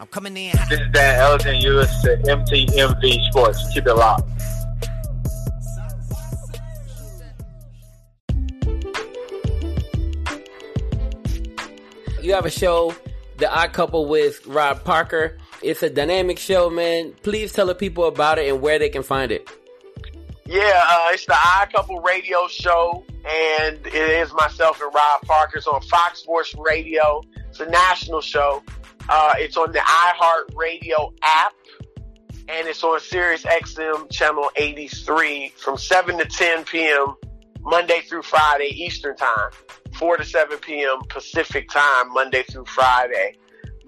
I'm coming in. This is Dan Elton. You listen to MTMV Sports. Keep it locked. You have a show, The Odd Couple with Rob Parker. It's a dynamic show, man. Please tell the people about it and where they can find it. Yeah, uh, it's the Odd Couple Radio Show, and it is myself and Rob Parker. It's on Fox Sports Radio. It's a national show. Uh, it's on the iHeart Radio app, and it's on Sirius XM channel 83 from 7 to 10 p.m. Monday through Friday Eastern Time, 4 to 7 p.m. Pacific Time, Monday through Friday.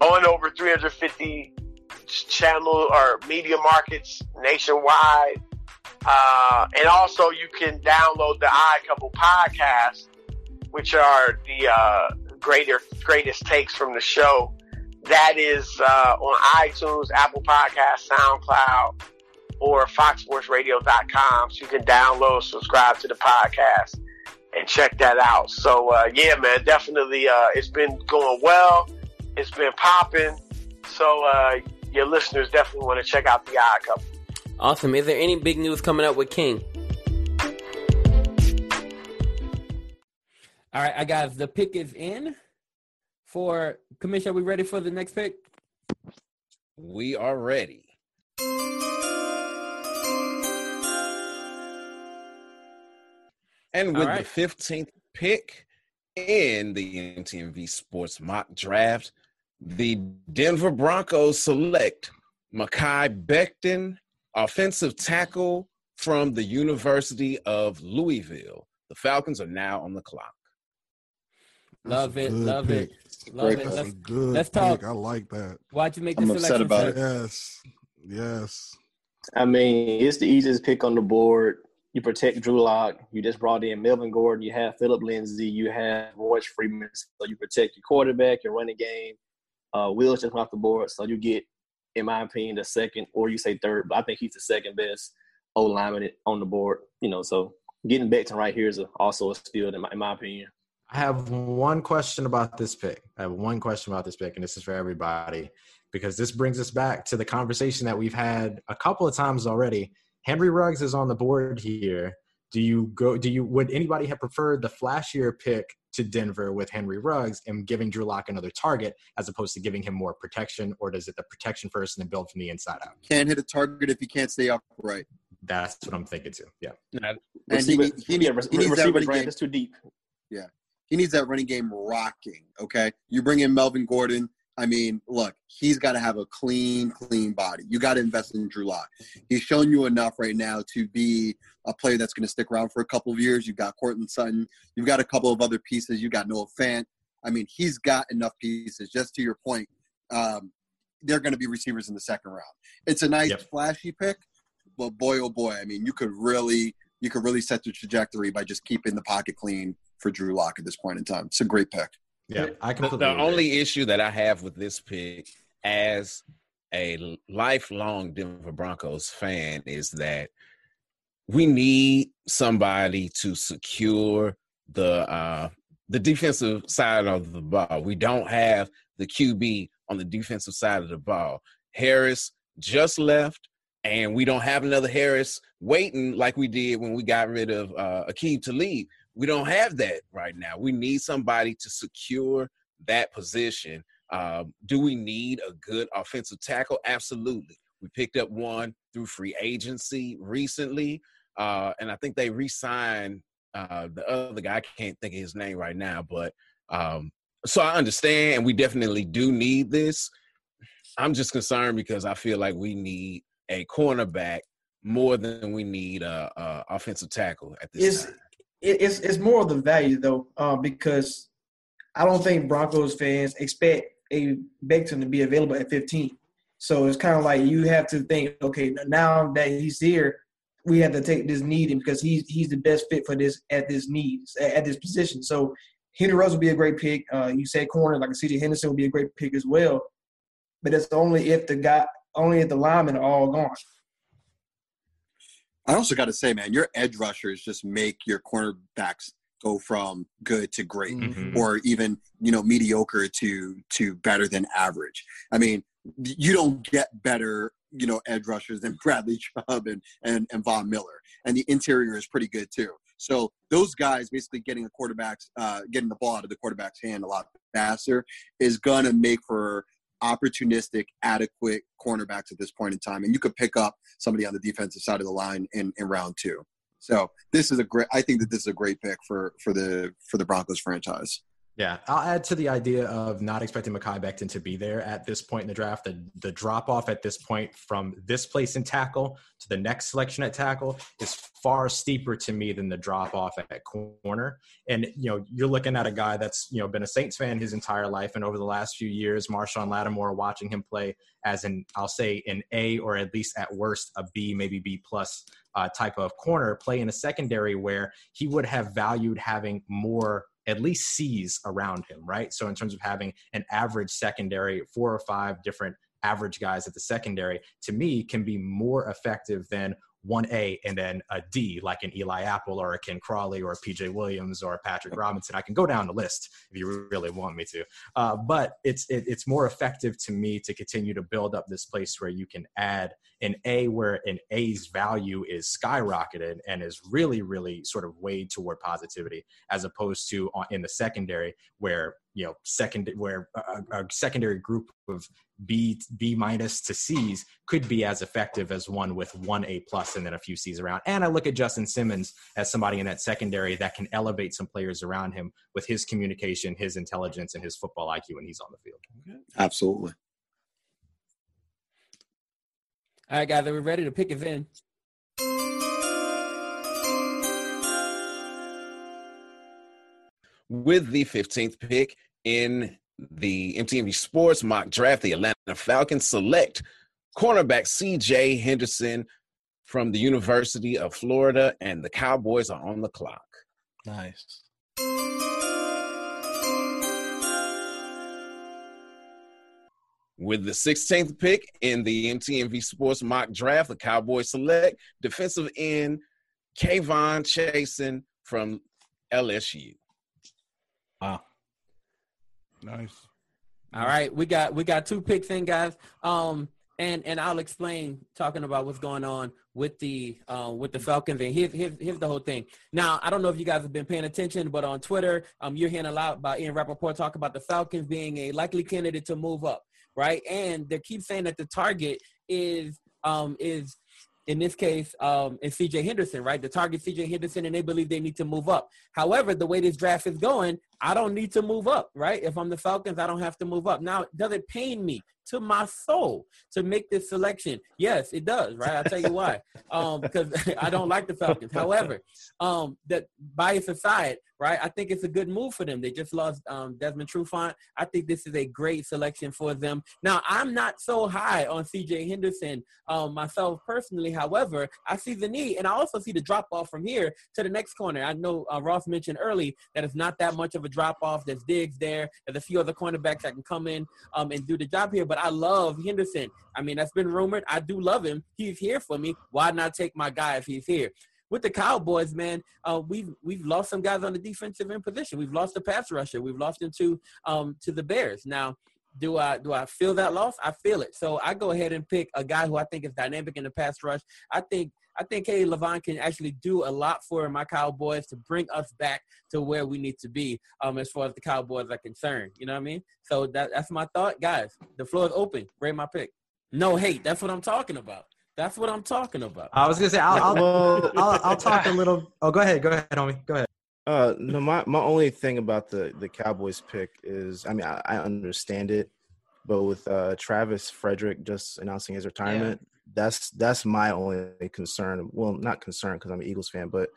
On over 350 channel or media markets nationwide. Uh, and also you can download the Odd Couple podcast, which are the uh, greater greatest takes from the show. That is uh, on iTunes, Apple Podcasts, SoundCloud, or FoxSportsRadio.com. So you can download, subscribe to the podcast, and check that out. So uh, yeah, man, definitely, uh, it's been going well. It's been popping. So uh, your listeners definitely want to check out the Odd Couple. Awesome. Is there any big news coming up with King? All right, I guys, the pick is in for commission. Are we ready for the next pick? We are ready. And with right. the 15th pick in the MTMV Sports Mock Draft, the Denver Broncos select Mekhi Becton, offensive tackle from the University of Louisville. The Falcons are now on the clock. Love it, love pick. it, love it. That's a Let's, good let's pick. talk. I like that. Why'd you make the I'm upset selection? about it. Yes. Yes. I mean, it's the easiest pick on the board. You protect Drew Lock. You just brought in Melvin Gordon. You have Philip Lindsay. You have Royce Freeman. So you protect your quarterback, your running game. Uh, Will's just off the board. So you get, in my opinion, the second, or you say third, but I think he's the second best O lineman on the board. You know, so getting Becton right here is a, also a steal, in my, in my opinion. I have one question about this pick. I have one question about this pick, and this is for everybody because this brings us back to the conversation that we've had a couple of times already. Henry Ruggs is on the board here. Do you go? Do you would anybody have preferred the flashier pick to Denver with Henry Ruggs and giving Drew Lock another target as opposed to giving him more protection, or does it the protection first and then build from the inside out? Can't hit a target if he can't stay upright. That's what I'm thinking too. Yeah. And Receiver, he, he, yeah, he needs that receiver running brand game. too deep. He needs that running game rocking. Okay, you bring in Melvin Gordon. I mean, look, he's got to have a clean, clean body. You got to invest in Drew Lock. He's shown you enough right now to be a player that's going to stick around for a couple of years. You've got Courtland Sutton. You've got a couple of other pieces. You got Noah Fant. I mean, he's got enough pieces. Just to your point, um, they're going to be receivers in the second round. It's a nice, Yep. flashy pick, but boy, oh boy, I mean, you could really, you could really set the trajectory by just keeping the pocket clean for Drew Lock at this point in time. It's a great pick. Yeah. I The, completely the agree. only issue that I have with this pick as a lifelong Denver Broncos fan is that we need somebody to secure the uh, the defensive side of the ball. We don't have the QB on the defensive side of the ball. Harris just left, and we don't have another Harris waiting like we did when we got rid of uh, Aqib Talib. We don't have that right now. We need somebody to secure that position. Um, do we need a good offensive tackle? Absolutely. We picked up one through free agency recently, uh, and I think they re-signed uh, the other guy. I can't think of his name right now, but um, so I understand, and we definitely do need this. I'm just concerned because I feel like we need a cornerback more than we need a, a offensive tackle at this It's time. It, it's it's more of the value though, um, because I don't think Broncos fans expect a Becton to be available at 15. So it's kind of like you have to think, okay, now that he's here, we have to take this need in because he's he's the best fit for this at this need at this position. So Henry Rose would be a great pick. Uh, you said corner like a C.J. Henderson would be a great pick as well, but it's only if the guy only if the linemen are all gone. I also got to say, man, your edge rushers just make your cornerbacks go from good to great, Mhm. or even you know mediocre to to better than average. I mean, you don't get better, you know, edge rushers than Bradley Chubb and, and, and Von Miller. And the interior is pretty good too. So those guys basically getting the quarterbacks, uh, getting the ball out of the quarterback's hand a lot faster is going to make for opportunistic, adequate cornerbacks at this point in time. And you could pick up somebody on the defensive side of the line in, in round two. So this is a great. I think that this is a great pick for for the for the Broncos franchise. Yeah, I'll add to the idea of not expecting Mekhi Becton to be there at this point in the draft. The, the drop off at this point from this place in tackle to the next selection at tackle is far steeper to me than the drop off at corner. And you know, you're looking at a guy that's you know been a Saints fan his entire life, and over the last few years, Marshon Lattimore, watching him play as an I'll say an A or at least at worst a B, maybe B plus uh, type of corner, play in a secondary where he would have valued having more at least sees around him, right? So in terms of having an average secondary, four or five different average guys at the secondary, to me can be more effective than one A and then a D, like an Eli Apple or a Ken Crawley or a PJ Williams or a Patrick Robinson. I can go down the list if you really want me to. Uh, but it's it, it's more effective to me to continue to build up this place where you can add an A where an A's value is skyrocketed and is really really sort of weighed toward positivity, as opposed to in the secondary where you know second where a, a secondary group of B B minus to C's could be as effective as one with one A plus and then a few C's around. And I look at Justin Simmons as somebody in that secondary that can elevate some players around him with his communication, his intelligence, and his football IQ when he's on the field. Absolutely. All right, guys, are we ready to pick a in? With the 15th pick in the MTMV Sports mock draft, the Atlanta Falcons select cornerback CJ Henderson from the University of Florida, and the Cowboys are on the clock. Nice. With the 16th pick in the MTMV Sports mock draft, the Cowboys select defensive end K'Lavon Chaisson from LSU. Wow. Nice. All right, we got we got two picks in, guys. Um, and and I'll explain talking about what's going on with the uh, with the Falcons. And here's, here's here's the whole thing. Now I don't know if you guys have been paying attention, but on Twitter, um, you're hearing a lot about Ian Rapoport talk about the Falcons being a likely candidate to move up, right? And they keep saying that the target is um is in this case, um, is CJ Henderson, right? The target CJ Henderson, and they believe they need to move up. However, the way this draft is going, I don't need to move up, right? If I'm the Falcons, I don't have to move up. Now, does it pain me to my soul to make this selection? Yes, it does, right? I'll tell you why. Um, because I don't like the Falcons. However, um, that bias aside, right? I think it's a good move for them. They just lost um, Desmond Trufant. I think this is a great selection for them. Now, I'm not so high on CJ Henderson um, myself personally. However, I see the need, and I also see the drop off from here to the next corner. I know uh, Ross mentioned early that it's not that much of a drop off. There's Diggs there. There's a few other cornerbacks that can come in um, and do the job here. But I love Henderson. I mean, that's been rumored. I do love him. He's here for me. Why not take my guy if he's here? With the Cowboys, man, uh, we've we've lost some guys on the defensive end position. We've lost the pass rusher. We've lost him to um, to the Bears. Now, do I do I feel that loss? I feel it. So I go ahead and pick a guy who I think is dynamic in the pass rush. I think I think K'Lavon can actually do a lot for my Cowboys to bring us back to where we need to be um, as far as the Cowboys are concerned. You know what I mean? So that, that's my thought. Guys, the floor is open. Rate my pick. No hate. That's what I'm talking about. That's what I'm talking about. I was gonna say I'll I'll, I'll, I'll talk a little. Oh, go ahead, go ahead, homie, go ahead. Uh, no, my, my only thing about the, the Cowboys pick is, I mean, I, I understand it, but with uh, Travis Frederick just announcing his retirement, that's that's my only concern. Well, not concern because I'm an Eagles fan, but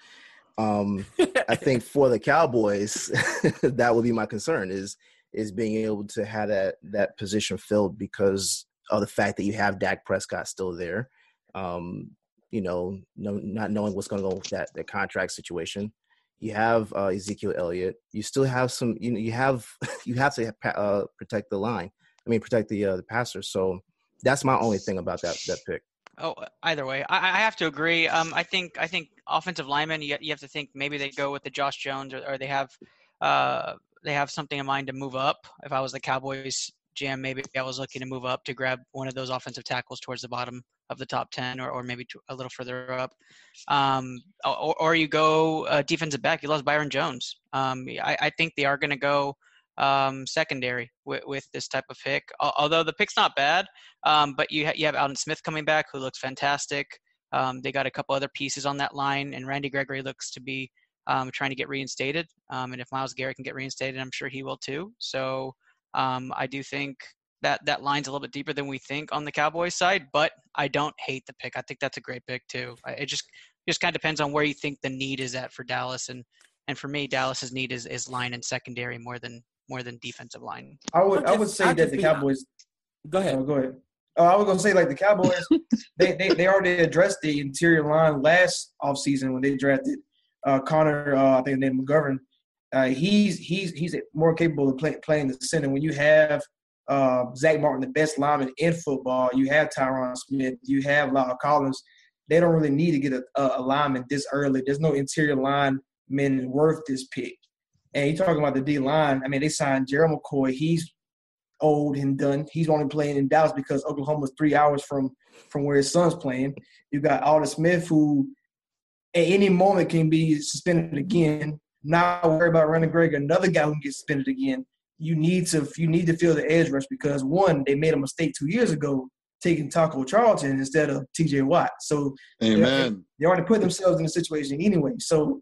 um, I think for the Cowboys, that would be my concern is is being able to have that that position filled because of the fact that you have Dak Prescott still there. Um, you know, no, not knowing what's going to go with that that contract situation. You have uh, Ezekiel Elliott. You still have some. You know, you have you have to uh, protect the line. I mean, protect the uh, the passer. So that's my only thing about that that pick. Oh, either way, I, I have to agree. Um, I think I think offensive linemen, you, you have to think maybe they go with the Josh Jones, or, or they have uh, they have something in mind to move up. If I was the Cowboys GM, maybe I was looking to move up to grab one of those offensive tackles towards the bottom of the top 10 or, or maybe a little further up. Um, or, or you go uh, defensive back. You lost Byron Jones. Um, I, I think they are going to go um, secondary with, with this type of pick. Although the pick's not bad, um, but you, ha- you have Aldon Smith coming back who looks fantastic. Um, they got a couple other pieces on that line, and Randy Gregory looks to be um, trying to get reinstated. And if Myles Garrett can get reinstated, I'm sure he will too. So um, I do think that that line's a little bit deeper than we think on the Cowboys side, but I don't hate the pick. I think that's a great pick too. It just just kind of depends on where you think the need is at for Dallas, and and for me, Dallas's need is, is line and secondary more than more than defensive line. I would I would say that the Cowboys. Go ahead. Oh, go ahead. Oh, I was gonna say like the Cowboys, they, they they already addressed the interior line last offseason when they drafted uh, Connor. Uh, I think named McGovern. Uh, he's he's he's more capable of play, playing the center. When you have uh, Zack Martin, the best lineman in football, you have Tyron Smith, you have La'el Collins. They don't really need to get a, a, lineman this early. There's no interior lineman worth this pick. And you're talking about the D line. I mean, they signed Gerald McCoy. He's old and done. He's only playing in Dallas because Oklahoma's three hours from from where his son's playing. You got Aldon Smith, who at any moment can be suspended again. Not worry about running Greg, another guy who can get suspended again. You need to you need to feel the edge rush because one, they made a mistake two years ago taking Taco Charlton instead of TJ Watt. So Amen. They, they already put themselves in a situation anyway. So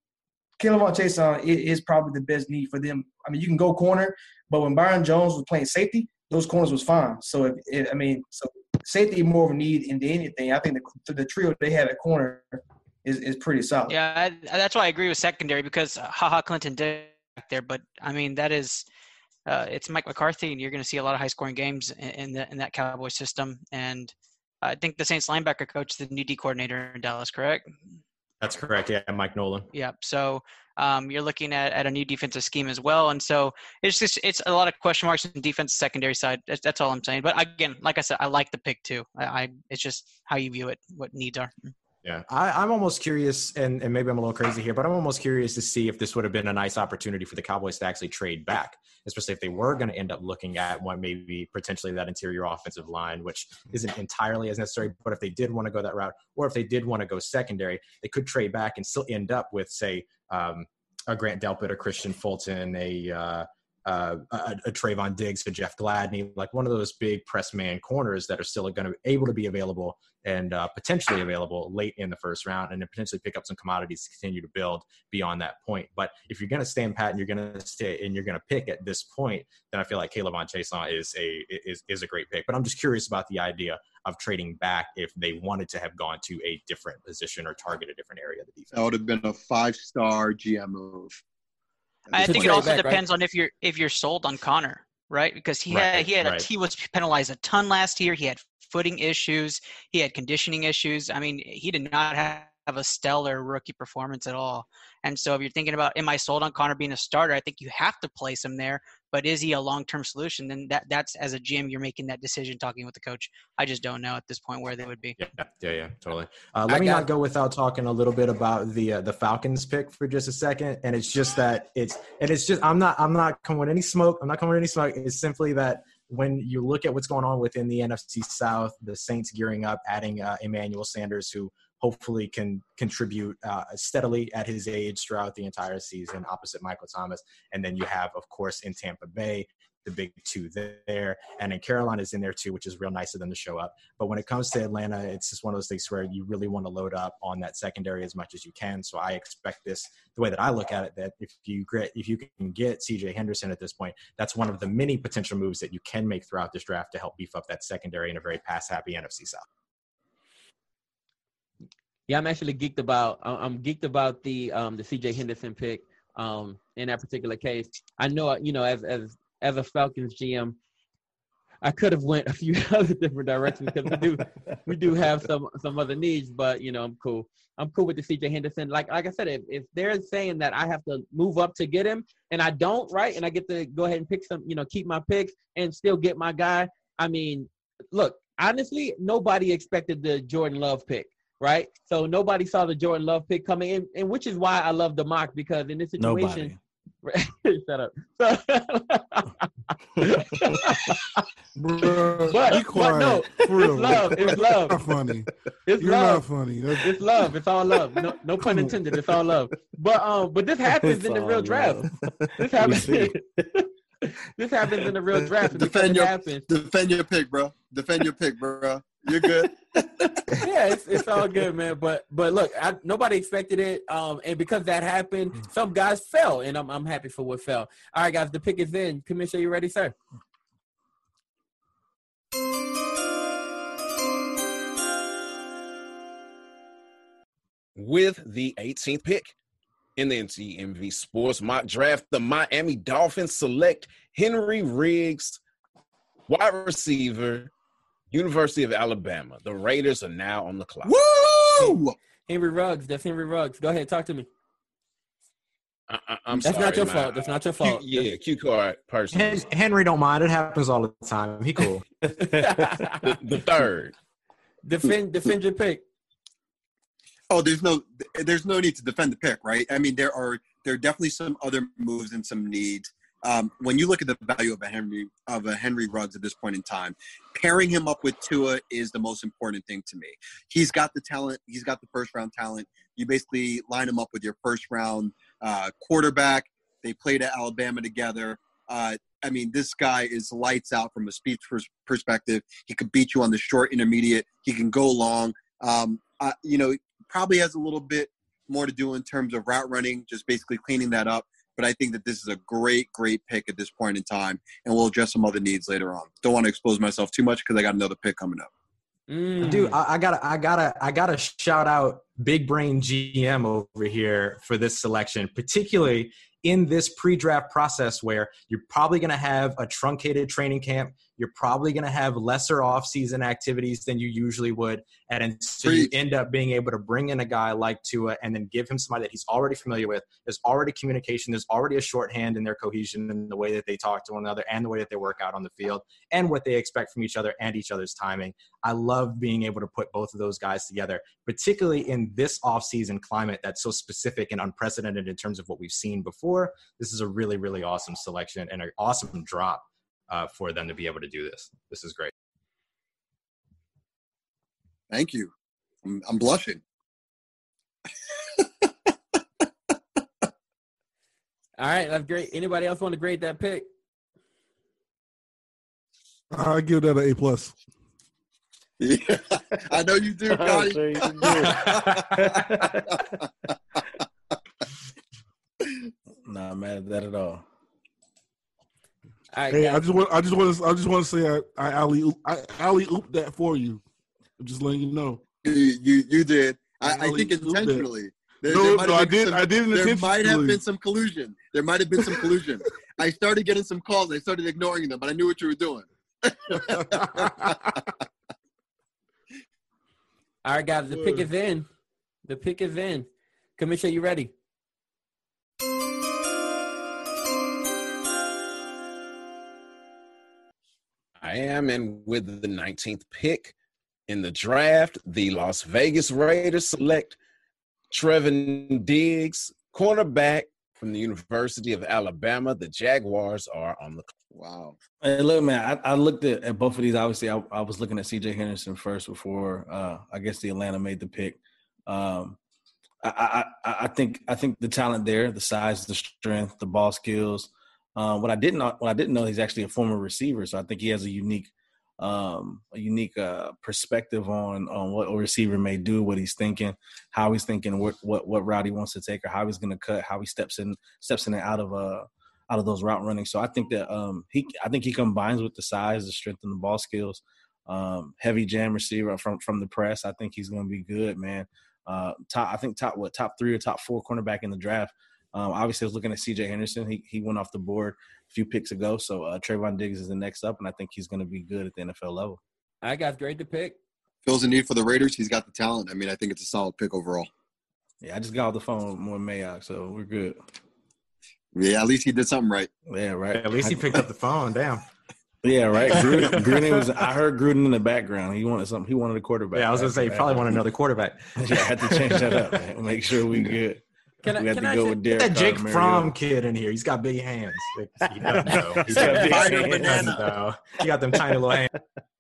K'Lavon Chaisson uh, is probably the best need for them. I mean, you can go corner, but when Byron Jones was playing safety, those corners was fine. So if, if I mean, so safety more of a need into anything. I think the, the trio they have at corner is, is pretty solid. Yeah, I, that's why I agree with secondary because uh, Ha Ha Clinton-Dix back there, but I mean that is uh, it's Mike McCarthy, and you're going to see a lot of high scoring games in, in, the, in that Cowboy system. And I think the Saints linebacker coach, the new D coordinator in Dallas, correct? That's correct. Yeah, Mike Nolan. Yeah. So um, you're looking at, at a new defensive scheme as well, and so it's just it's a lot of question marks in defense secondary side. That's, that's all I'm saying. But again, like I said, I like the pick too. I, I it's just how you view it, what needs are. Yeah, I, am almost curious, and, and maybe I'm a little crazy here, but I'm almost curious to see if this would have been a nice opportunity for the Cowboys to actually trade back, especially if they were going to end up looking at what maybe potentially that interior offensive line, which isn't entirely as necessary. But if they did want to go that route, or if they did want to go secondary, they could trade back and still end up with, say, um, a Grant Delpit, a Kristian Fulton, a uh, uh, a, a Trevon Diggs, a Jeff Gladney, like one of those big press man corners that are still going to be able to be available and uh, potentially available late in the first round, and then potentially pick up some commodities to continue to build beyond that point. But if you're going to stand pat and you're going to stay and you're going to pick at this point, then I feel like K'Lavon Chaisson is a is is a great pick. But I'm just curious about the idea of trading back if they wanted to have gone to a different position or target a different area of the defense. That would have been a five star GM move. I think it also back, depends right? on if you're if you're sold on Connor, right? Because he right, had he had right. a, he was penalized a ton last year. He had footing issues. He had conditioning issues. I mean, he did not have have a stellar rookie performance at all. And so if you're thinking about am I sold on Connor being a starter, I think you have to place him there. But is he a long term solution? Then that that's as a GM you're making that decision talking with the coach. I just don't know at this point where they would be. Yeah, yeah, yeah totally. Uh, let I me got, not go without talking a little bit about the uh, the Falcons pick for just a second. And it's just that it's and it's just I'm not I'm not coming with any smoke. I'm not coming with any smoke. It's simply that when you look at what's going on within the NFC South, the Saints gearing up, adding uh, Emmanuel Sanders, who hopefully can contribute uh, steadily at his age throughout the entire season opposite Michael Thomas. And then you have, of course, in Tampa Bay, the big two there. And then Carolina's in there too, which is real nice of them to show up. But when it comes to Atlanta, it's just one of those things where you really want to load up on that secondary as much as you can. So I expect this, the way that I look at it, that if you get, if you can get CJ Henderson at this point, that's one of the many potential moves that you can make throughout this draft to help beef up that secondary in a very pass happy NFC South. Yeah, I'm actually geeked about. I'm geeked about the um, the CJ Henderson pick. Um, in that particular case, I know you know as as as a Falcons GM, I could have went a few other different directions because we do we do have some some other needs, but you know I'm cool. I'm cool with the CJ Henderson. Like like I said, if, if they're saying that I have to move up to get him, and I don't, right, and I get to go ahead and pick some, you know, keep my picks and still get my guy. I mean, look, honestly, nobody expected the Jordan Love pick right? So nobody saw the Jordan Love pick coming in, and which is why I love the mock because in this situation, nobody. Shut up. So, Bruh, but, be but quiet. no, For real. it's love. It's love. Not funny. It's You're love. not funny. That's, It's love. It's all love. No, no pun intended. It's all love. But um, but this happens It's in the all real draft. This happens. this happens in the real draft. Defend your happens. defend your pick, bro. Defend your pick, bro. You're good. yeah, it's, it's all good, man. But but look, I, nobody expected it, um, and because that happened, some guys fell, and I'm I'm happy for what fell. All right, guys, the pick is in. Commissioner, you ready, sir? with the 18th pick in the MTMV Sports Mock Draft, the Miami Dolphins select Henry Riggs, wide receiver, University of Alabama. The Raiders are now on the clock. Woo! Henry Ruggs. That's Henry Ruggs. Go ahead, talk to me. I, I, am That's sorry, not your man. fault. That's not your Q- fault. yeah, Q card person. Hen- Henry don't mind. It happens all the time. He cool. the, the third. defend defend your pick. Oh, there's no there's no need to defend the pick, right? I mean, there are there are definitely some other moves and some needs. Um, when you look at the value of a Henry of a Henry Ruggs at this point in time, pairing him up with Tua is the most important thing to me. He's got the talent. He's got the first round talent. You basically line him up with your first round uh, quarterback. They played at Alabama together. Uh, I mean, this guy is lights out from a speed pers- perspective. He could beat you on the short, intermediate. He can go long. Um, uh, you know, probably has a little bit more to do in terms of route running, just basically cleaning that up. But I think that this is a great, great pick at this point in time, and we'll address some other needs later on. Don't want to expose myself too much because I got another pick coming up. Mm. Dude, I, I gotta, I gotta, I gotta shout out Big Brain GM over here for this selection, particularly in this pre-draft process where you're probably going to have a truncated training camp. You're probably going to have lesser off-season activities than you usually would, and so you end up being able to bring in a guy like Tua and then give him somebody that he's already familiar with. There's already communication. There's already a shorthand in their cohesion and the way that they talk to one another and the way that they work out on the field and what they expect from each other and each other's timing. I love being able to put both of those guys together, particularly in this off-season climate that's so specific and unprecedented in terms of what we've seen before. This is a really, really awesome selection and an awesome drop uh, for them to be able to do this. This is great. Thank you. I'm, I'm blushing. All right, that's great. Anybody else want to grade that pick? I give that an A plus. Yeah, I know you do, I'm sure you do. Not mad at that at all. All right, Hey, I just want, I just want to, I just want to say, I, I alley, I alley oop that for you. I'm just letting you know. you, you, you did. I, I Really think intentionally. There, No, there no, I did, some- I did there might have been some collusion. There might have been some collusion. I started getting some calls. I started ignoring them, but I knew what you were doing. All right, guys. The pick is in. The pick is in. Commissioner, you ready? I am, and with the 19th pick in the draft, the Las Vegas Raiders select Trevon Diggs, cornerback from the University of Alabama. The Jaguars are on the Wow. Hey, look, man, I, I looked at, at both of these. Obviously, I, I was looking at CJ Henderson first before uh, I guess the Atlanta made the pick. Um, I, I, I I think I think the talent there, the size, the strength, the ball skills. Um, what I didn't know, what I didn't know, he's actually a former receiver, so I think he has a unique, um, a unique uh, perspective on on what a receiver may do, what he's thinking, how he's thinking, what what what route he wants to take, or how he's going to cut, how he steps in steps in and out of uh out of those route running. So I think that um he I think he combines with the size, the strength, and the ball skills. Um, heavy jam receiver from from the press. I think he's going to be good, man. Uh, top I think top what top three or top four cornerback in the draft. Um, obviously, I was looking at C.J. Henderson. He he went off the board a few picks ago. So uh, Trevon Diggs is the next up, and I think he's going to be good at the NFL level. All right, guys. great to pick. Feels a need for the Raiders. He's got the talent. I mean, I think it's a solid pick overall. Yeah, I just got off the phone with more Mayock, so we're good. Yeah, at least he did something right. Yeah, right. At least he picked up the phone. Damn. Yeah, right. Gruden, Gruden was. I heard Gruden in the background. He wanted something. He wanted a quarterback. Yeah, I was gonna say, he probably wanted another quarterback. Yeah, I had to change that up. Man. Make sure we good. Can I, we have can to I go say- with Get that Jake Carr, Fromm Mariota. kid in here. He's got big hands. He doesn't know. He's He's got got big Fire hands. banana. know. He got them tiny little hands.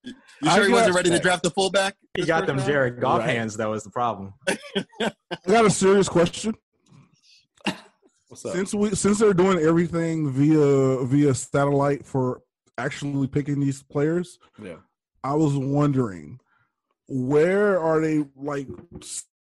You I sure he wasn't got- ready to draft the fullback? He got them round? Jared Goff Right. hands. That was the problem. I got a serious question. What's up? Since we since they're doing everything via via satellite for actually picking these players, Yeah. I was wondering where are they like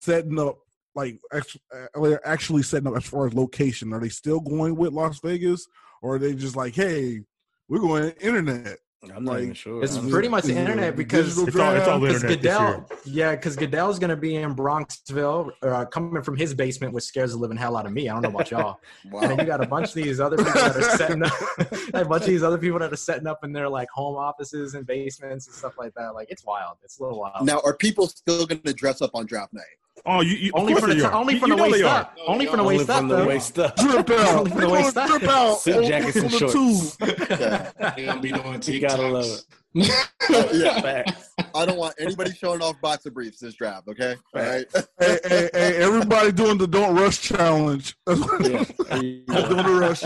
setting up like actually, they're actually setting up as far as location are they still going with las vegas or are they just like hey we're going internet I'm not Like, even sure. It's honestly. pretty much the internet because digital It's all, it's all Because internet Goodell, yeah, because Goodell's going to be in Bronxville, uh, coming from his basement, which scares the living hell out of me. I don't know about y'all. And then Wow. you got a bunch of these other people that are setting up, a bunch of these other people that are setting up in their like home offices and basements and stuff like that. Like it's wild. It's a little wild. Now, are people still going to dress up on draft night? Year. Oh, you, you only from the they t- only from you the waist are. up. Only from the waist up though. waist up. drip out Only for the waist up. drip out Suit jackets and shorts. tube. They're gonna be doing You gotta love TikToks. it. Yeah. Facts. I don't want anybody showing off boxer briefs this draft. Okay, all right. hey, hey, hey, everybody doing the don't rush challenge That's what- Yeah. There you doing the rush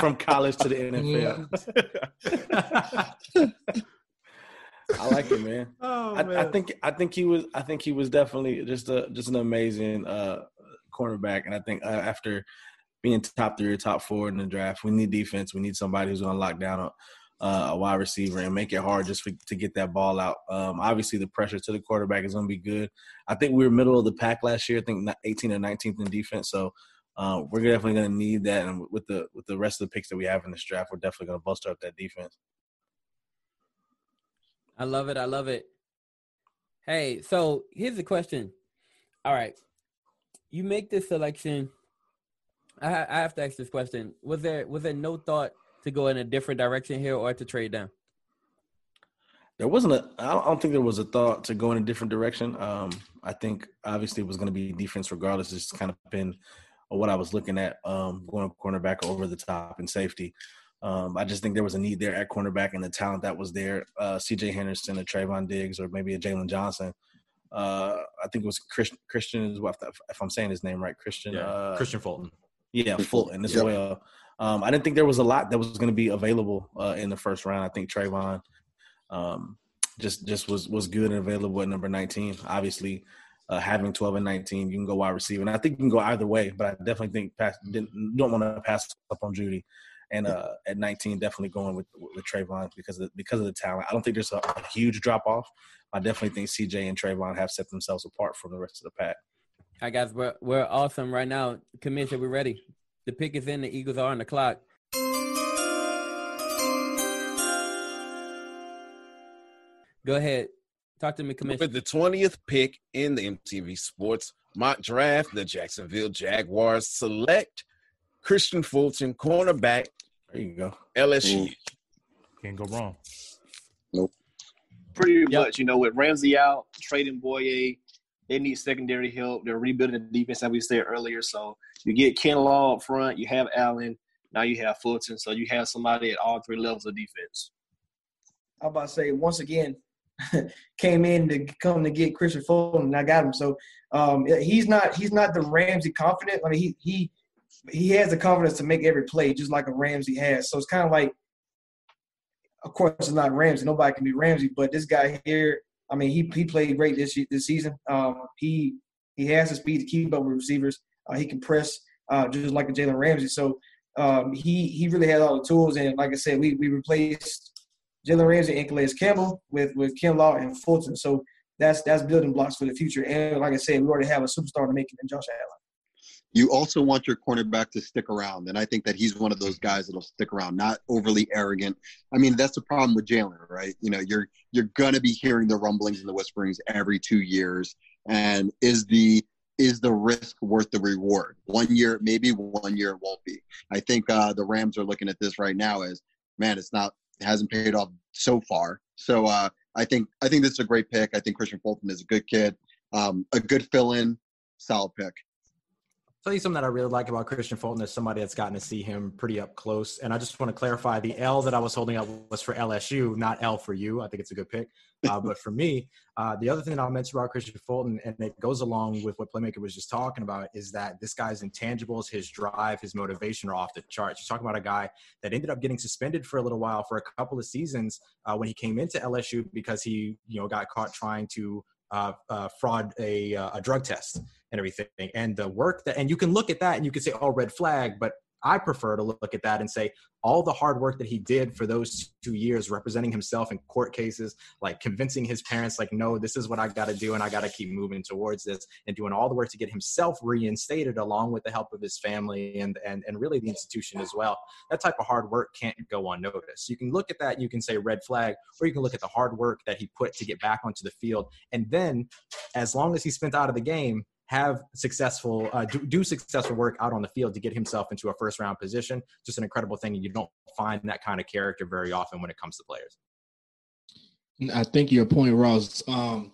From college to the NFL. I like it, man. oh, I, I think I think he was I think he was definitely just a just an amazing uh cornerback, and I think uh, after being top three or top four in the draft, we need defense. We need somebody who's going to lock down a, uh, a wide receiver and make it hard just for, to get that ball out. Um, obviously, the pressure to the quarterback is going to be good. I think we were middle of the pack last year. I think 18 or 19th in defense, so. Uh, we're definitely going to need that, and with the with the rest of the picks that we have in this draft, we're definitely going to bolster up that defense. I love it. I love it. Hey, so here's the question. All right, you make this selection. I, I have to ask this question: Was there was there no thought to go in a different direction here or to trade down? There wasn't a. I don't, I don't think there was a thought to go in a different direction. Um, I think obviously it was going to be defense regardless. It's kind of been what I was looking at, um, going cornerback over the top and safety. Um, I just think there was a need there at cornerback and the talent that was there. Uh, C.J. Henderson, a Trevon Diggs, or maybe a Jaylon Johnson. Uh, I think it was Kristian. Kristian is what if I'm saying his name right. Kristian. Yeah, Uh, Kristian Fulton. yeah, Fulton as Yep. well. Um, I didn't think there was a lot that was going to be available uh, in the first round. I think Trevon um, just just was was good and available at number 19. Obviously, uh, having 12 and 19, you can go wide receiver, and I think you can go either way. But I definitely think pass, didn't, don't want to pass up on Jeudy. And uh, at 19, definitely going with with Trevon because of because of the talent. I don't think there's a, a huge drop off. I definitely think CJ and Trevon have set themselves apart from the rest of the pack. All right, guys, we're we're awesome right now. Commissioner, we're ready. The pick is in. The Eagles are on the clock. Go ahead. Talk to me, Commissioner. With the 20th pick in the MTV Sports mock draft, the Jacksonville Jaguars select Kristian Fulton, cornerback, There you go. LSU. Can't go wrong. Nope. Pretty Yep. much, you know, with Ramsey out, trading Bouye, they need secondary help. They're rebuilding the defense, as we said earlier. So you get Kinlaw up front, you have Allen, now you have Fulton. So you have somebody at all three levels of defense. I'm about to say once again, came in to come to get Kristian Fulton, and I got him. So um, he's not he's not the Ramsey confident. I mean, he he he has the confidence to make every play, just like a Ramsey has. So it's kind of like, of course, it's not Ramsey. Nobody can be Ramsey, but this guy here, I mean, he he played great this this season. Um, he he has the speed to keep up with receivers. Uh, he can press uh, just like a Jalen Ramsey. So um, he he really has all the tools. And like I said, we we replaced Jalen Ramsey and Calais Campbell with with Kinlaw and Fulton. So that's that's building blocks for the future. And like I said, we already have a superstar to make it in Josh Allen. You also want your cornerback to stick around, and I think that he's one of those guys that'll stick around, not overly arrogant. I mean, that's the problem with Jalen, right? You know, you're you're gonna be hearing the rumblings and the whisperings every two years, and is the is the risk worth the reward? One year, maybe one year it won't be. I think uh, the Rams are looking at this right now as, man, it's not it hasn't paid off so far. So uh, I think I think this is a great pick. I think Kristian Fulton is a good kid, um, a good fill-in, solid pick. Tell you something that I really like about Kristian Fulton is somebody that's gotten to see him pretty up close. And I just want to clarify the L that I was holding up was for LSU, not L for you. I think it's a good pick. Uh, but for me, uh, the other thing that I'll mention about Kristian Fulton, and it goes along with what Playmaker was just talking about, is that this guy's intangibles, his drive, his motivation are off the charts. You're talking about a guy that ended up getting suspended for a little while for a couple of seasons uh, when he came into LSU because he, you know, got caught trying to uh, uh, fraud a, uh, a drug test and everything. And the work that, and you can look at that and you can say, oh, red flag, but I prefer to look at that and say all the hard work that he did for those two years, representing himself in court cases, like convincing his parents, like, no, this is what I got to do, and I got to keep moving towards this, and doing all the work to get himself reinstated, along with the help of his family and and and really the institution as well. That type of hard work can't go unnoticed. You can look at that, you can say red flag, or you can look at the hard work that he put to get back onto the field, and then, as long as he spent out of the game, have successful uh, do, do, successful work out on the field to get himself into a first round position just an incredible thing and you don't find that kind of character very often when it comes to players. I think your point ross um,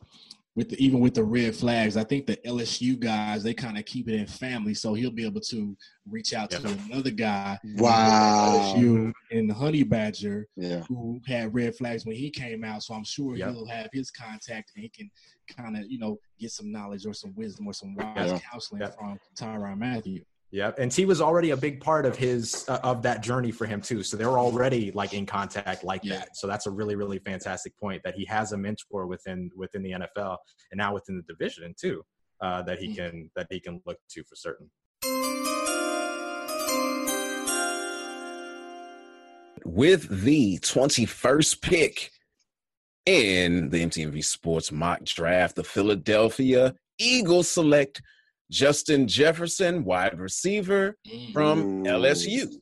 with the, even with the red flags, I think the LSU guys they kind of keep it in family, so he'll be able to reach out to another guy. Wow. LSU and the Honey Badger, yeah. who had red flags when he came out. So I'm sure Yep. he'll have his contact and he can kind of you know get some knowledge or some wisdom or some wise Yeah. counseling Yep. from Tyrann Mathieu. Yeah, and T was already a big part of his uh, of that journey for him too. So they were already like in contact like that. So that's a really really fantastic point that he has a mentor within within the NFL and now within the division too uh, that he can that he can look to for certain. with the 21st pick in the MTMV Sports mock draft, the Philadelphia Eagles select Justin Jefferson, wide receiver from LSU. Mm.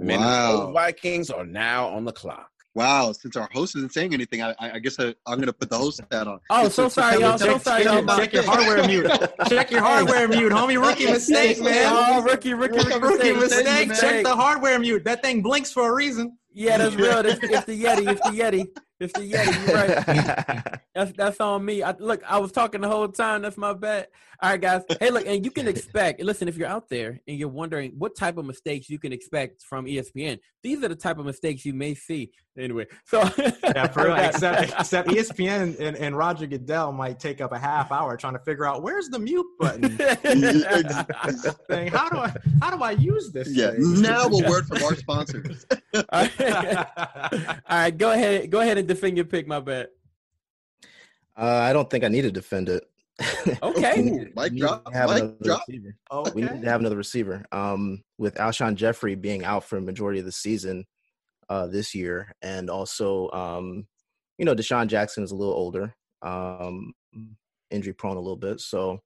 Minnesota Wow. Vikings are now on the clock. Wow, since our host isn't saying anything, I, I I guess I, I'm going to put the host hat on. Oh, It's so sorry, y'all. So check- sorry, y'all. Check your hardware mute. Check your hardware mute, homie. Rookie mistake, man. Oh, rookie, rookie, rookie, Rookie mistake, mistake. mistake. Check the hardware mute. That thing blinks for a reason. Yeah, that's real. It's, it's the Yeti. It's the Yeti. The Yeti. You're right. That's that's on me. I, look, I was talking the whole time. That's my bad. All right, guys. Hey, look, and you can expect. Listen, if you're out there and you're wondering what type of mistakes you can expect from ESPN, these are the type of mistakes you may see. Anyway, so Yeah, for real. Except, except ESPN and, and Roger Goodell might take up a half hour trying to figure out where's the mute button. Thing. How do I how do I use this? Yeah. thing? Now a word from our sponsors. All right. All right, go ahead. Go ahead and defend your pick. My bad. Uh, I don't think I need to defend it. Okay. Ooh, mic We drop, to have mic another drop. receiver. okay. We need to have another receiver. Um, with Alshon Jeffery being out for a majority of the season uh, this year, and also, um, you know, DeSean Jackson is a little older, um, injury prone a little bit. So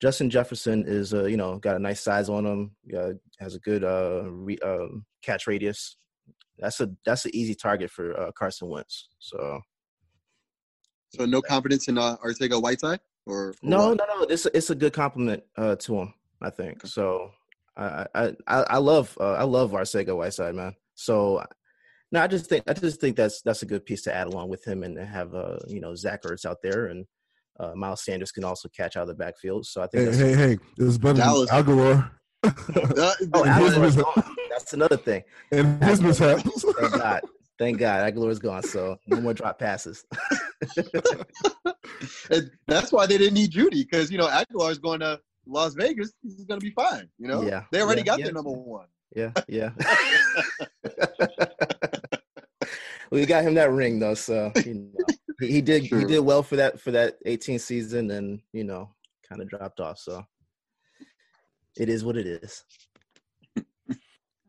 Justin Jefferson is, uh, you know, got a nice size on him. Uh, has a good uh, re- um, catch radius. That's a that's an easy target for uh, Carson Wentz. So So no confidence in uh, Arcega Whiteside, or, or No, what? no, no. It's it's a good compliment uh, to him. I think so. I I I, I love uh, I love Arcega Whiteside, man. So no, I just think I just think that's that's a good piece to add along with him and have uh you know Zach Ertz out there and uh, Miles Sanders can also catch out of the backfield. So I think Hey, that's hey, hey! It's better Dallas. than Agholor oh and his, gone. That's another thing. and his mishaps. Thank God, thank God, Agholor's gone. So no more drop passes. and that's why they didn't need Jeudy because you know Agholor's going to Las Vegas. He's going to be fine. You know, Yeah, they already yeah, got yeah. their number one. Yeah, yeah. we got him that ring though, so you know, he, he did he did well for that for that 18 season, and you know, kind of dropped off. So it is what it is.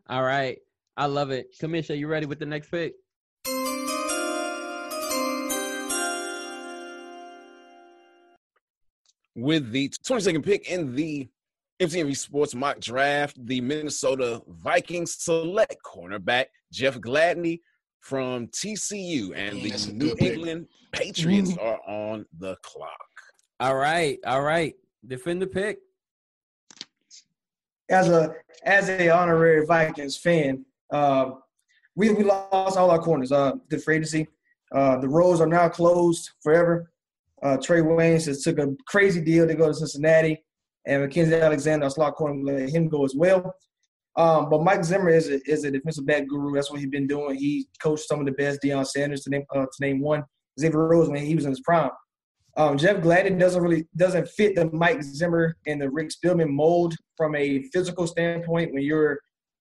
All right. I love it. Kamisha, you ready with the next pick? With the 22nd pick in the MTV Sports mock draft, the Minnesota Vikings select cornerback Jeff Gladney from TCU, and the That's New good pick. England Patriots are on the clock. All right. All right. Defend the pick. as a as a honorary Vikings fan, uh, we we lost all our corners. Uh, the free agency, uh, the roads are now closed forever. Uh, Trae Waynes has took a crazy deal to go to Cincinnati. and Mackensie Alexander, a slot corner, let him go as well. Um, but Mike Zimmer is a, is a defensive back guru. That's what he's been doing. He coached some of the best. Deion Sanders to name uh, to name one. Xavier Rhodes when he was in his prime. Um, Jeff Gladden doesn't really doesn't fit the Mike Zimmer and the Rick Spielman mold from a physical standpoint when you're,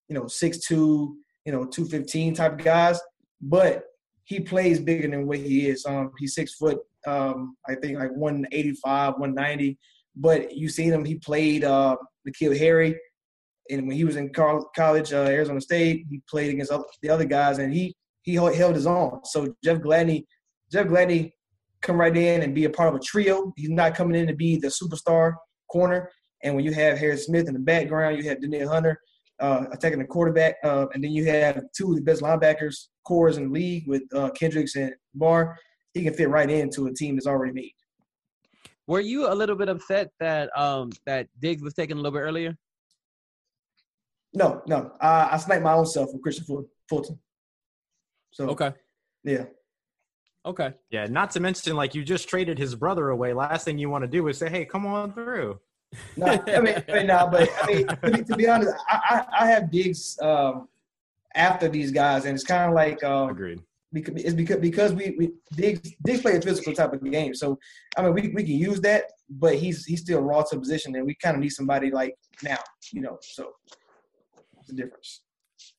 you know, six two, you know, two fifteen type guys. But he plays bigger than what he is. Um, he's six foot, um, I think like one eighty five, one ninety. But you seen him. He played uh, N'Keal Harry, and when he was in college, uh, Arizona State, he played against the other guys, and he he held his own. So Jeff Gladney, Jeff Gladney come right in and be a part of a trio. He's not coming in to be the superstar corner. And when you have Harrison Smith in the background, you have Danielle Hunter uh, attacking the quarterback, uh, and then you have two of the best linebackers cores in the league with uh, Kendricks and Barr. He can fit right into a team that's already made. Were you a little bit upset that um, that Diggs was taken a little bit earlier? No, no. I, I sniped my own self from Kristian Fulton. So okay, yeah. Okay. Yeah, not to mention like you just traded his brother away. Last thing you want to do is say, "Hey, come on through." no, I mean, I mean, no, but I mean, to be, to be honest, I, I, I have Diggs um, after these guys, and it's kind of like um, agreed. Because it's because because we, we Diggs Diggs play a physical type of game, so I mean we, we can use that, but he's he's still raw to position, and we kind of need somebody like now, you know. So the difference.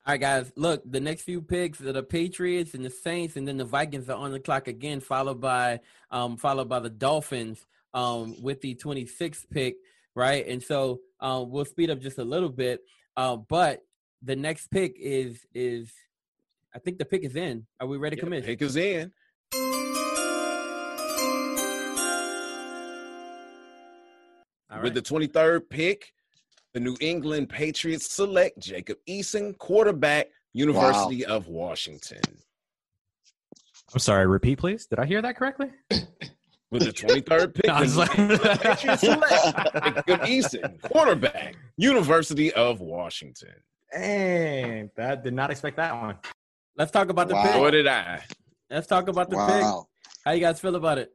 All right, guys. Look, the next few picks are the Patriots and the Saints, and then the Vikings are on the clock again, followed by um, followed by the Dolphins um, with the 26th pick, right? And so um, we'll speed up just a little bit, uh, but the next pick is is I think the pick is in. Are we ready to yeah, commit? Pick is in. With the 23rd pick, the New England Patriots select Jacob Eason, quarterback, University wow. of Washington. I'm sorry, repeat, please. Did I hear that correctly? With the 23rd pick, no, the like... Patriots select Jacob Eason, quarterback, University of Washington. Dang, that did not expect that one. Let's talk about the wow. pick. What did I. Let's talk about the wow. pick. How you guys feel about it?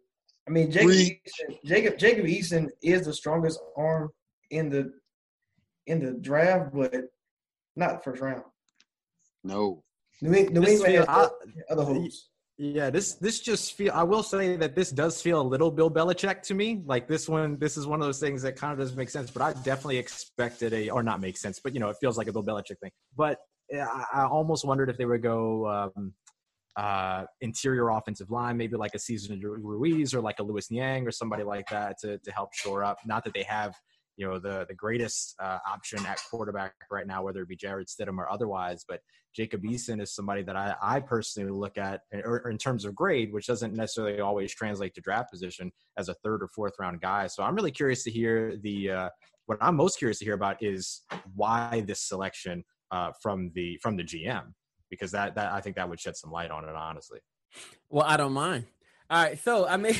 I mean, Jacob Eason, Jacob Jacob Eason is the strongest arm in the in the draft, but not first round. No. New, New England has I, other hopes. Yeah, this this just feel. I will say that this does feel a little Bill Belichick to me. Like this one, this is one of those things that kind of doesn't make sense. But I definitely expected a, or not make sense, but you know, it feels like a Bill Belichick thing. But I, I almost wondered if they would go um, uh, interior offensive line, maybe like a Cesar Ruiz or like a Lucas Niang or somebody like that to to help shore up. Not that they have you know the the greatest uh, option at quarterback right now, whether it be Jarrett Stidham or otherwise. But Jacob Eason is somebody that I, I personally look at, or, or in terms of grade, which doesn't necessarily always translate to draft position as a third or fourth round guy. So I'm really curious to hear the. Uh, what I'm most curious to hear about is why this selection uh, from the from the GM because that that I think that would shed some light on it honestly. Well, I don't mind. All right, so I mean,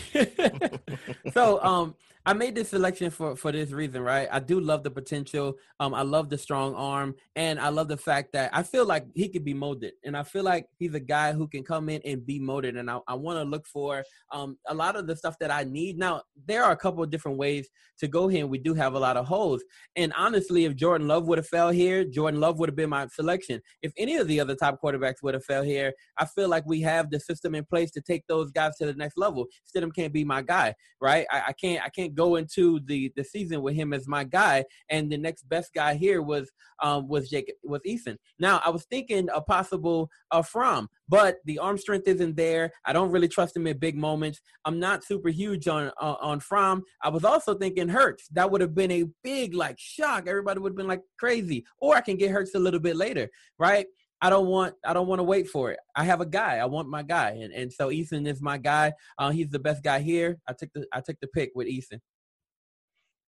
so um I made this selection for for this reason, right? I do love the potential. Um, I love the strong arm, and I love the fact that I feel like he could be molded, and I feel like he's a guy who can come in and be molded. And I, I want to look for um a lot of the stuff that I need. Now there are a couple of different ways to go here, and we do have a lot of holes. And honestly, if Jordan Love would have fell here, Jordan Love would have been my selection. If any of the other top quarterbacks would have fell here, I feel like we have the system in place to take those guys to the next level. Stidham can't be my guy, right? I, I can't I can't go into the the season with him as my guy, and the next best guy here was um was Jacob was Eason. Now I was thinking a possible uh, Fromm, but the arm strength isn't there. I don't really trust him in big moments. I'm not super huge on uh, on Fromm. I was also thinking Hurts. That would have been a big like shock. Everybody would have been like crazy. Or I can get Hurts a little bit later, right? I don't want I don't want to wait for it. I have a guy. I want my guy, and and so Eason is my guy. Uh, he's the best guy here. I took the I took the pick with Eason.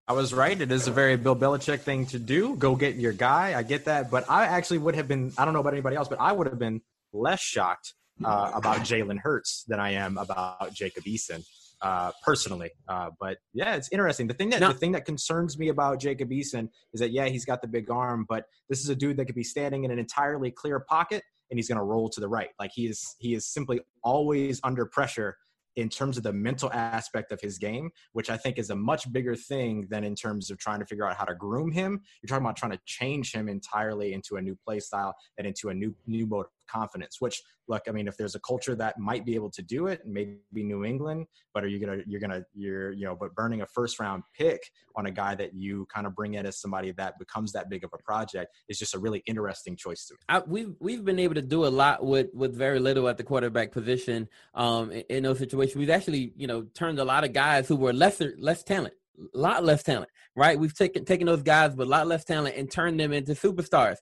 I was right. It is a very Bill Belichick thing to do. Go get your guy. I get that, but I actually would have been. I don't know about anybody else, but I would have been less shocked uh, about Jalen Hurts than I am about Jacob Eason uh, personally. Uh, but yeah, it's interesting. The thing that no. the thing that concerns me about Jacob Eason is that yeah, he's got the big arm, but this is a dude that could be standing in an entirely clear pocket and he's going to roll to the right. Like he is he is simply always under pressure in terms of the mental aspect of his game, which I think is a much bigger thing than in terms of trying to figure out how to groom him. You're talking about trying to change him entirely into a new play style and into a new new mode of confidence. Which, look, I mean, if there's a culture that might be able to do it, maybe New England, but are you gonna you're gonna you're you know, but burning a first round pick on a guy that you kind of bring in as somebody that becomes that big of a project is just a really interesting choice to me. I, we've we've been able to do a lot with with very little at the quarterback position. Um, in, in those situations, we've actually you know turned a lot of guys who were lesser less talent, a lot less talent, right? We've taken taken those guys with a lot less talent and turned them into superstars.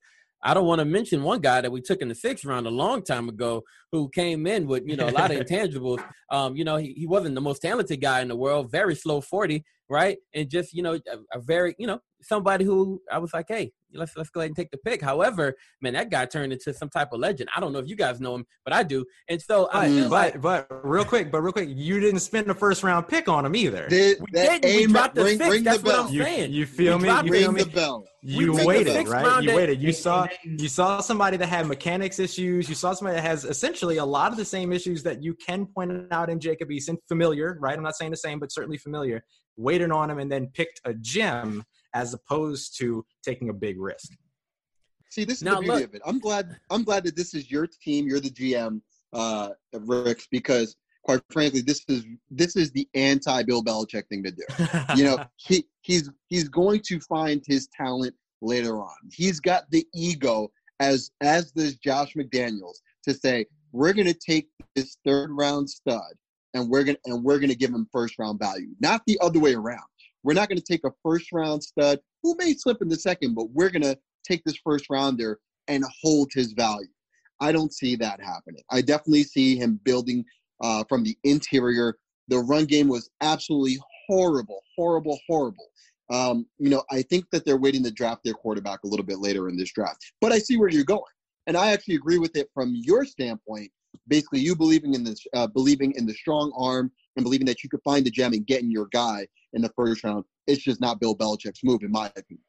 I don't want to mention one guy that we took in the sixth round a long time ago who came in with, you know, a lot of intangibles. Um, you know, he, he wasn't the most talented guy in the world, very slow 40, right? And just, you know, a, a very, you know, somebody who I was like, hey, let's let's go ahead and take the pick. However, man, that guy turned into some type of legend. I don't know if you guys know him, but I do. And so I feel mm, but, like but real quick, but real quick, you didn't spend the first round pick on him either. Did, we that didn't. We dropped the ring, six. ring That's the what bell. I'm You, saying. you feel We me? dropped You the feel Ring me? the bell. You We waited, right? You waited. You saw you saw somebody that had mechanics issues. You saw somebody that has essentially a lot of the same issues that you can point out in Jacob Eason. Familiar, right? I'm not saying the same, but certainly familiar. Waited on him and then picked a gem as opposed to taking a big risk. See, this is Now, the beauty look- of it. I'm glad. I'm glad that this is your team. You're the GM, uh, Ricks, because quite frankly, this is this is the anti Bill Belichick thing to do. you know, he he's he's going to find his talent later on. He's got the ego as as does Josh McDaniels to say we're going to take this third round stud and we're to and we're to give him first round value, not the other way around. We're not to take a first round stud who may slip in the second, but we're to take this first rounder and hold his value. I don't see that happening. I definitely see him building uh, from the interior. The run game was absolutely horrible, horrible, horrible. Um, you know, I think that they're waiting to draft their quarterback a little bit later in this draft. But I see where you're going, and I actually agree with it from your standpoint. Basically, you believing in this, uh, believing in the strong arm, and believing that you could find the gem and getting your guy in the first round. It's just not Bill Belichick's move, in my opinion.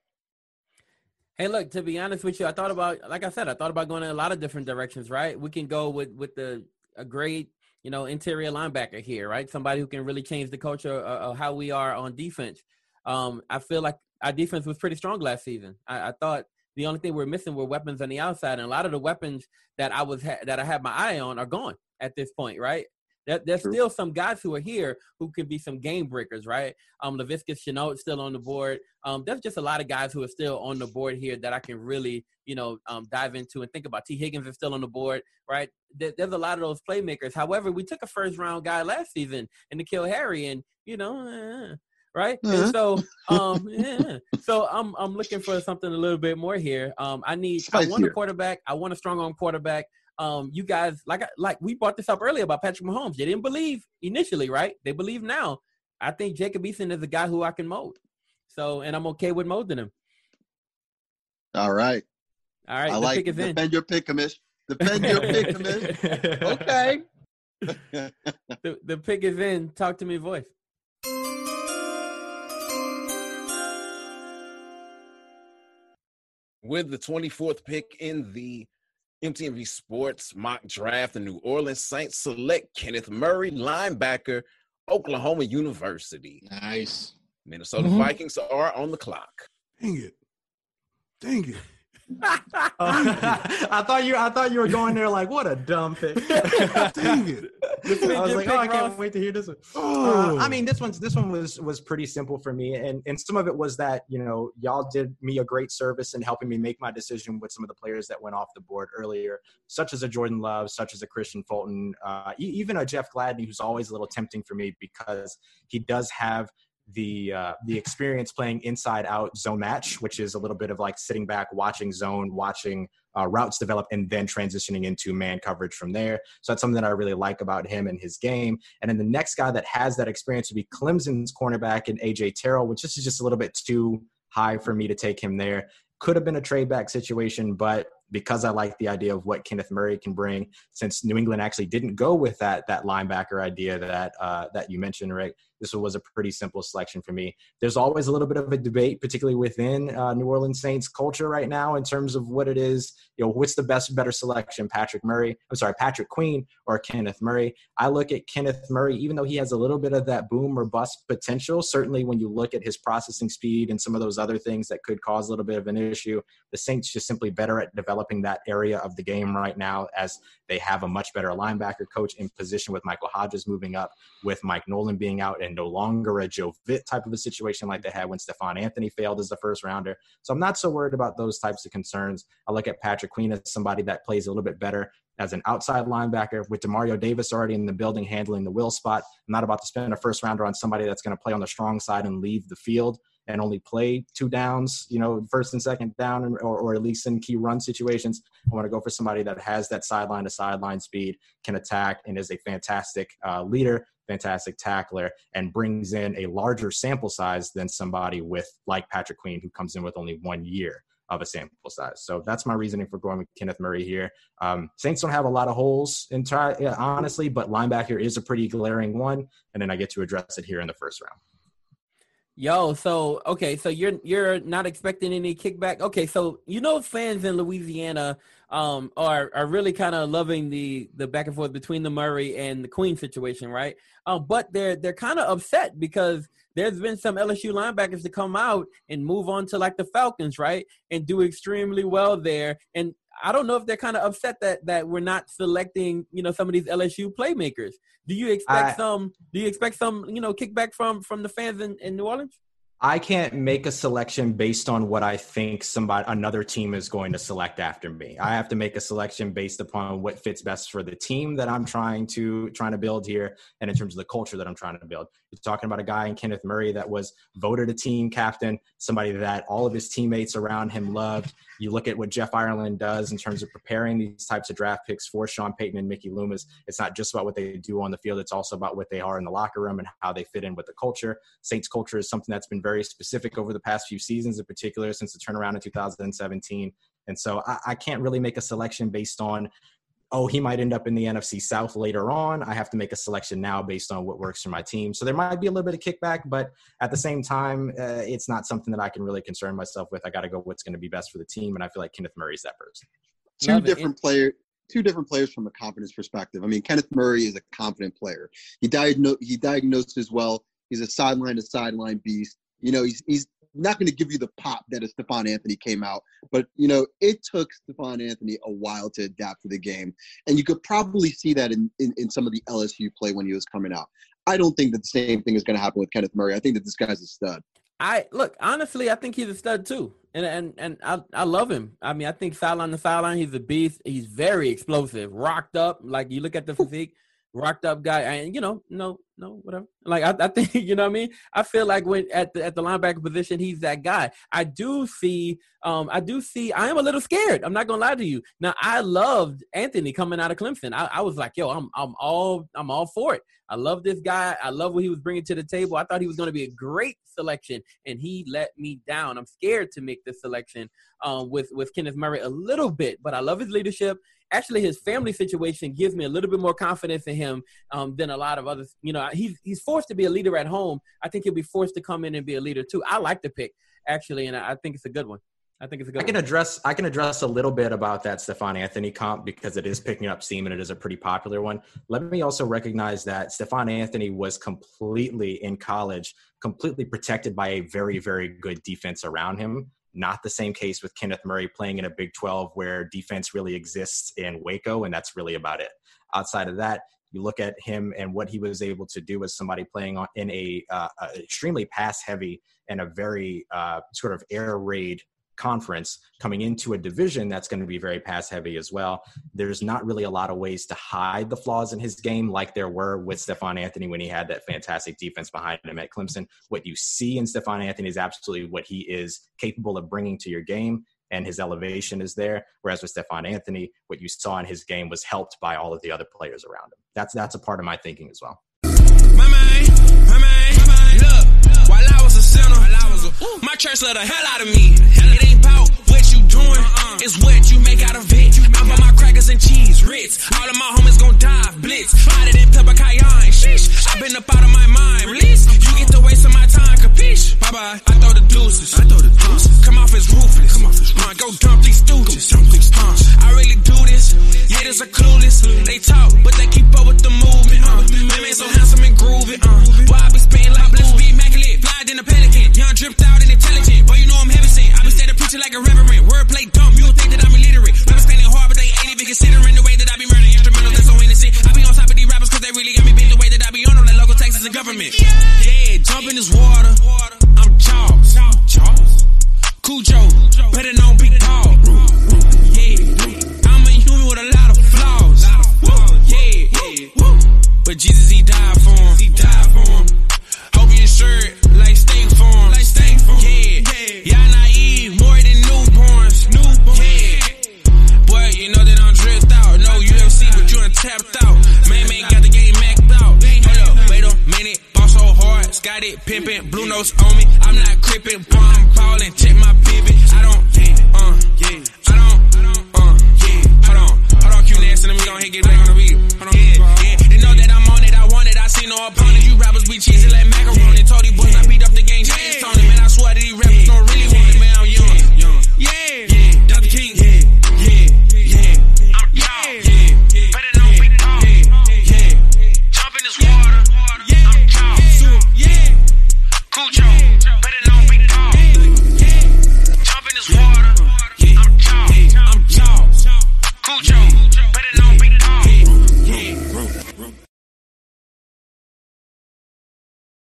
Hey, look. To be honest with you, I thought about, like I said, I thought about going in a lot of different directions. Right? We can go with with the a great, you know, interior linebacker here, right? Somebody who can really change the culture of, of how we are on defense. Um, I feel like our defense was pretty strong last season. I, I thought the only thing we're missing were weapons on the outside, and a lot of the weapons that I was ha- that I had my eye on are gone at this point, right? There, there's True. still some guys who are here who could be some game breakers, right? Um, Laviska Shenault still on the board. Um, there's just a lot of guys who are still on the board here that I can really, you know, um, dive into and think about. Tee Higgins is still on the board, right? There, there's a lot of those playmakers. However, we took a first round guy last season in the N'Keal Harry, and you know, eh, right? Uh-huh. And so, um, yeah. So I'm I'm looking for something a little bit more here. Um, I need I want a quarterback. I want a strong arm quarterback. Um, you guys like like we brought this up earlier about Patrick Mahomes. They didn't believe initially, right? They believe now. I think Jacob Eason is a guy who I can mold. So, and I'm okay with molding him. All right. All right, I like pick is in. defend your pick, commish. Defend your pick, commish. Okay. the, the pick is in. Talk to me, voice. With the 24th pick in the MTMV Sports mock draft, the New Orleans Saints select Kenneth Murray, linebacker, Oklahoma University. Nice. Minnesota Mhm. Vikings are on the clock. Dang it. Dang it. I thought you I thought you were going there like what a dumb pick. Dang it. I was like, oh, I can't wait to hear this one. Oh. Uh, I mean, this one's this one was was pretty simple for me, and and some of it was that you know y'all did me a great service in helping me make my decision with some of the players that went off the board earlier, such as a Jordan Love, such as a Kristian Fulton, uh, even a Jeff Gladney, who's always a little tempting for me because he does have the uh, the experience playing inside out zone match, which is a little bit of like sitting back, watching zone, watching uh, routes develop, and then transitioning into man coverage from there. So that's something that I really like about him and his game. And then the next guy that has that experience would be Clemson's cornerback and AJ Terrell, which this is just a little bit too high for me to take him there. Could have been a trade back situation, but because I like the idea of what Kenneth Murray can bring. Since New England actually didn't go with that that linebacker idea that uh, that you mentioned, Rick, this was a pretty simple selection for me. There's always a little bit of a debate, particularly within uh, New Orleans Saints culture right now, in terms of what it is. You know, what's the best, better selection, Patrick Murray? I'm sorry, Patrick Queen or Kenneth Murray. I look at Kenneth Murray, even though he has a little bit of that boom or bust potential. Certainly, when you look at his processing speed and some of those other things that could cause a little bit of an issue, the Saints just simply better at developing that area of the game right now, as they have a much better linebacker coach in position with Michael Hodges moving up, with Mike Nolan being out and no longer a Joe Vitt type of a situation like they had when Stephone Anthony failed as the first rounder. So I'm not so worried about those types of concerns. I look at Patrick Queen as somebody that plays a little bit better as an outside linebacker with Demario Davis already in the building handling the will spot. I'm not about to spend a first rounder on somebody that's going to play on the strong side and leave the field and only play two downs, you know, first and second down, or, or at least in key run situations. I want to go for somebody that has that sideline to sideline speed, can attack, and is a fantastic uh, leader, fantastic tackler, and brings in a larger sample size than somebody with like Patrick Queen, who comes in with only one year of a sample size. So that's my reasoning for going with Kenneth Murray here. Um, Saints don't have a lot of holes, in try, honestly, but linebacker is a pretty glaring one, and then I get to address it here in the first round. Yo, so okay, so you're you're not expecting any kickback. Okay, so you know fans in Louisiana um are are really kind of loving the the back and forth between the Murray and the Queen situation, right? Um, but they're they're kind of upset because there's been some LSU linebackers to come out and move on to like the Falcons, right, and do extremely well there. And I don't know if they're kind of upset that that we're not selecting, you know, some of these LSU playmakers. Do you expect I, some? Do you expect some, you know, kickback from from the fans in, in New Orleans? I can't make a selection based on what I think somebody another team is going to select after me. I have to make a selection based upon what fits best for the team that I'm trying to trying to build here and in terms of the culture that I'm trying to build. You're talking about a guy in Kenneth Murray that was voted a team captain, somebody that all of his teammates around him loved. You look at what Jeff Ireland does in terms of preparing these types of draft picks for Sean Payton and Mickey Loomis. It's not just about what they do on the field, it's also about what they are in the locker room and how they fit in with the culture. Saints culture is something that's been very specific over the past few seasons, in particular since the turnaround in 2017. And so I, I can't really make a selection based on oh, he might end up in the NFC South later on. I have to make a selection now based on what works for my team. So there might be a little bit of kickback, but at the same time, uh, it's not something that I can really concern myself with. I got to go what's going to be best for the team, and I feel like Kenneth Murray's that person. Two Love different players. Two different players from a confidence perspective. I mean, Kenneth Murray is a confident player. He diagnosed he diagnosed as well. He's a sideline to sideline beast. You know, he's he's not going to give you the pop that a Stephone Anthony came out, but you know it took Stephone Anthony a while to adapt to the game, and you could probably see that in, in, in some of the LSU play when he was coming out. I don't think that the same thing is going to happen with Kenneth Murray. I think that this guy's a stud. I look honestly, I think he's a stud too, and and and I I love him. I mean, I think sideline to sideline, he's a beast. He's very explosive, rocked up. Like you look at the physique, rocked up guy, and you know, no, no, whatever. Like I, I think you know what I mean. I feel like when at the at the linebacker position, he's that guy. I do see, um, I do see. I am a little scared. I'm not gonna lie to you. Now I loved Anthony coming out of Clemson. I, I was like, yo, I'm I'm all I'm all for it. I love this guy. I love what he was bringing to the table. I thought he was to be a great selection, and he let me down. I'm scared to make this selection um, with with Kenneth Murray a little bit, but I love his leadership. Actually, his family situation gives me a little bit more confidence in him um, than a lot of others. You know, he's he's forced to be a leader at home. I think he'll be forced to come in and be a leader too. I like the pick actually, and I think it's a good one. I think it's a good. I can one. address. I can address a little bit about that Stephone Anthony comp because it is picking up steam and it is a pretty popular one. Let me also recognize that Stephone Anthony was completely in college, completely protected by a very, very good defense around him. Not the same case with Kenneth Murray playing in a Big 12 where defense really exists in Waco, and that's really about it. Outside of that, you look at him and what he was able to do as somebody playing in a, uh, extremely pass heavy and a very uh, sort of air raid conference coming into a division that's going to be very pass heavy as well. There's not really a lot of ways to hide the flaws in his game like there were with Stephone Anthony when he had that fantastic defense behind him at Clemson. What you see in Stephone Anthony is absolutely what he is capable of bringing to your game. And his elevation is there. Whereas with Stephone Anthony, what you saw in his game was helped by all of the other players around him. That's that's a part of my thinking as well. My man, my man, look, while I was a sinner, my church let hell out of me. Doing, It's what you make out of it. I'm on my crackers and cheese, Ritz. All of my homies gon' die, blitz. Hotter than pepper cayenne, sheesh. I've been up out of my mind, release. You get to waste of my time, capiche? Bye bye. I throw the deuces. I throw the deuces. Come off as ruthless. Come off as ruthless. go dump these stooges. Dump these uh, I really do this. Yeah, this are clueless. They talk, but they keep up with the movement. Uh, man so handsome and groovy. Uh, boy, I be spinning like bliss, be immaculate. Fly than a pelican. Young dripped out and intelligent. But you know I'm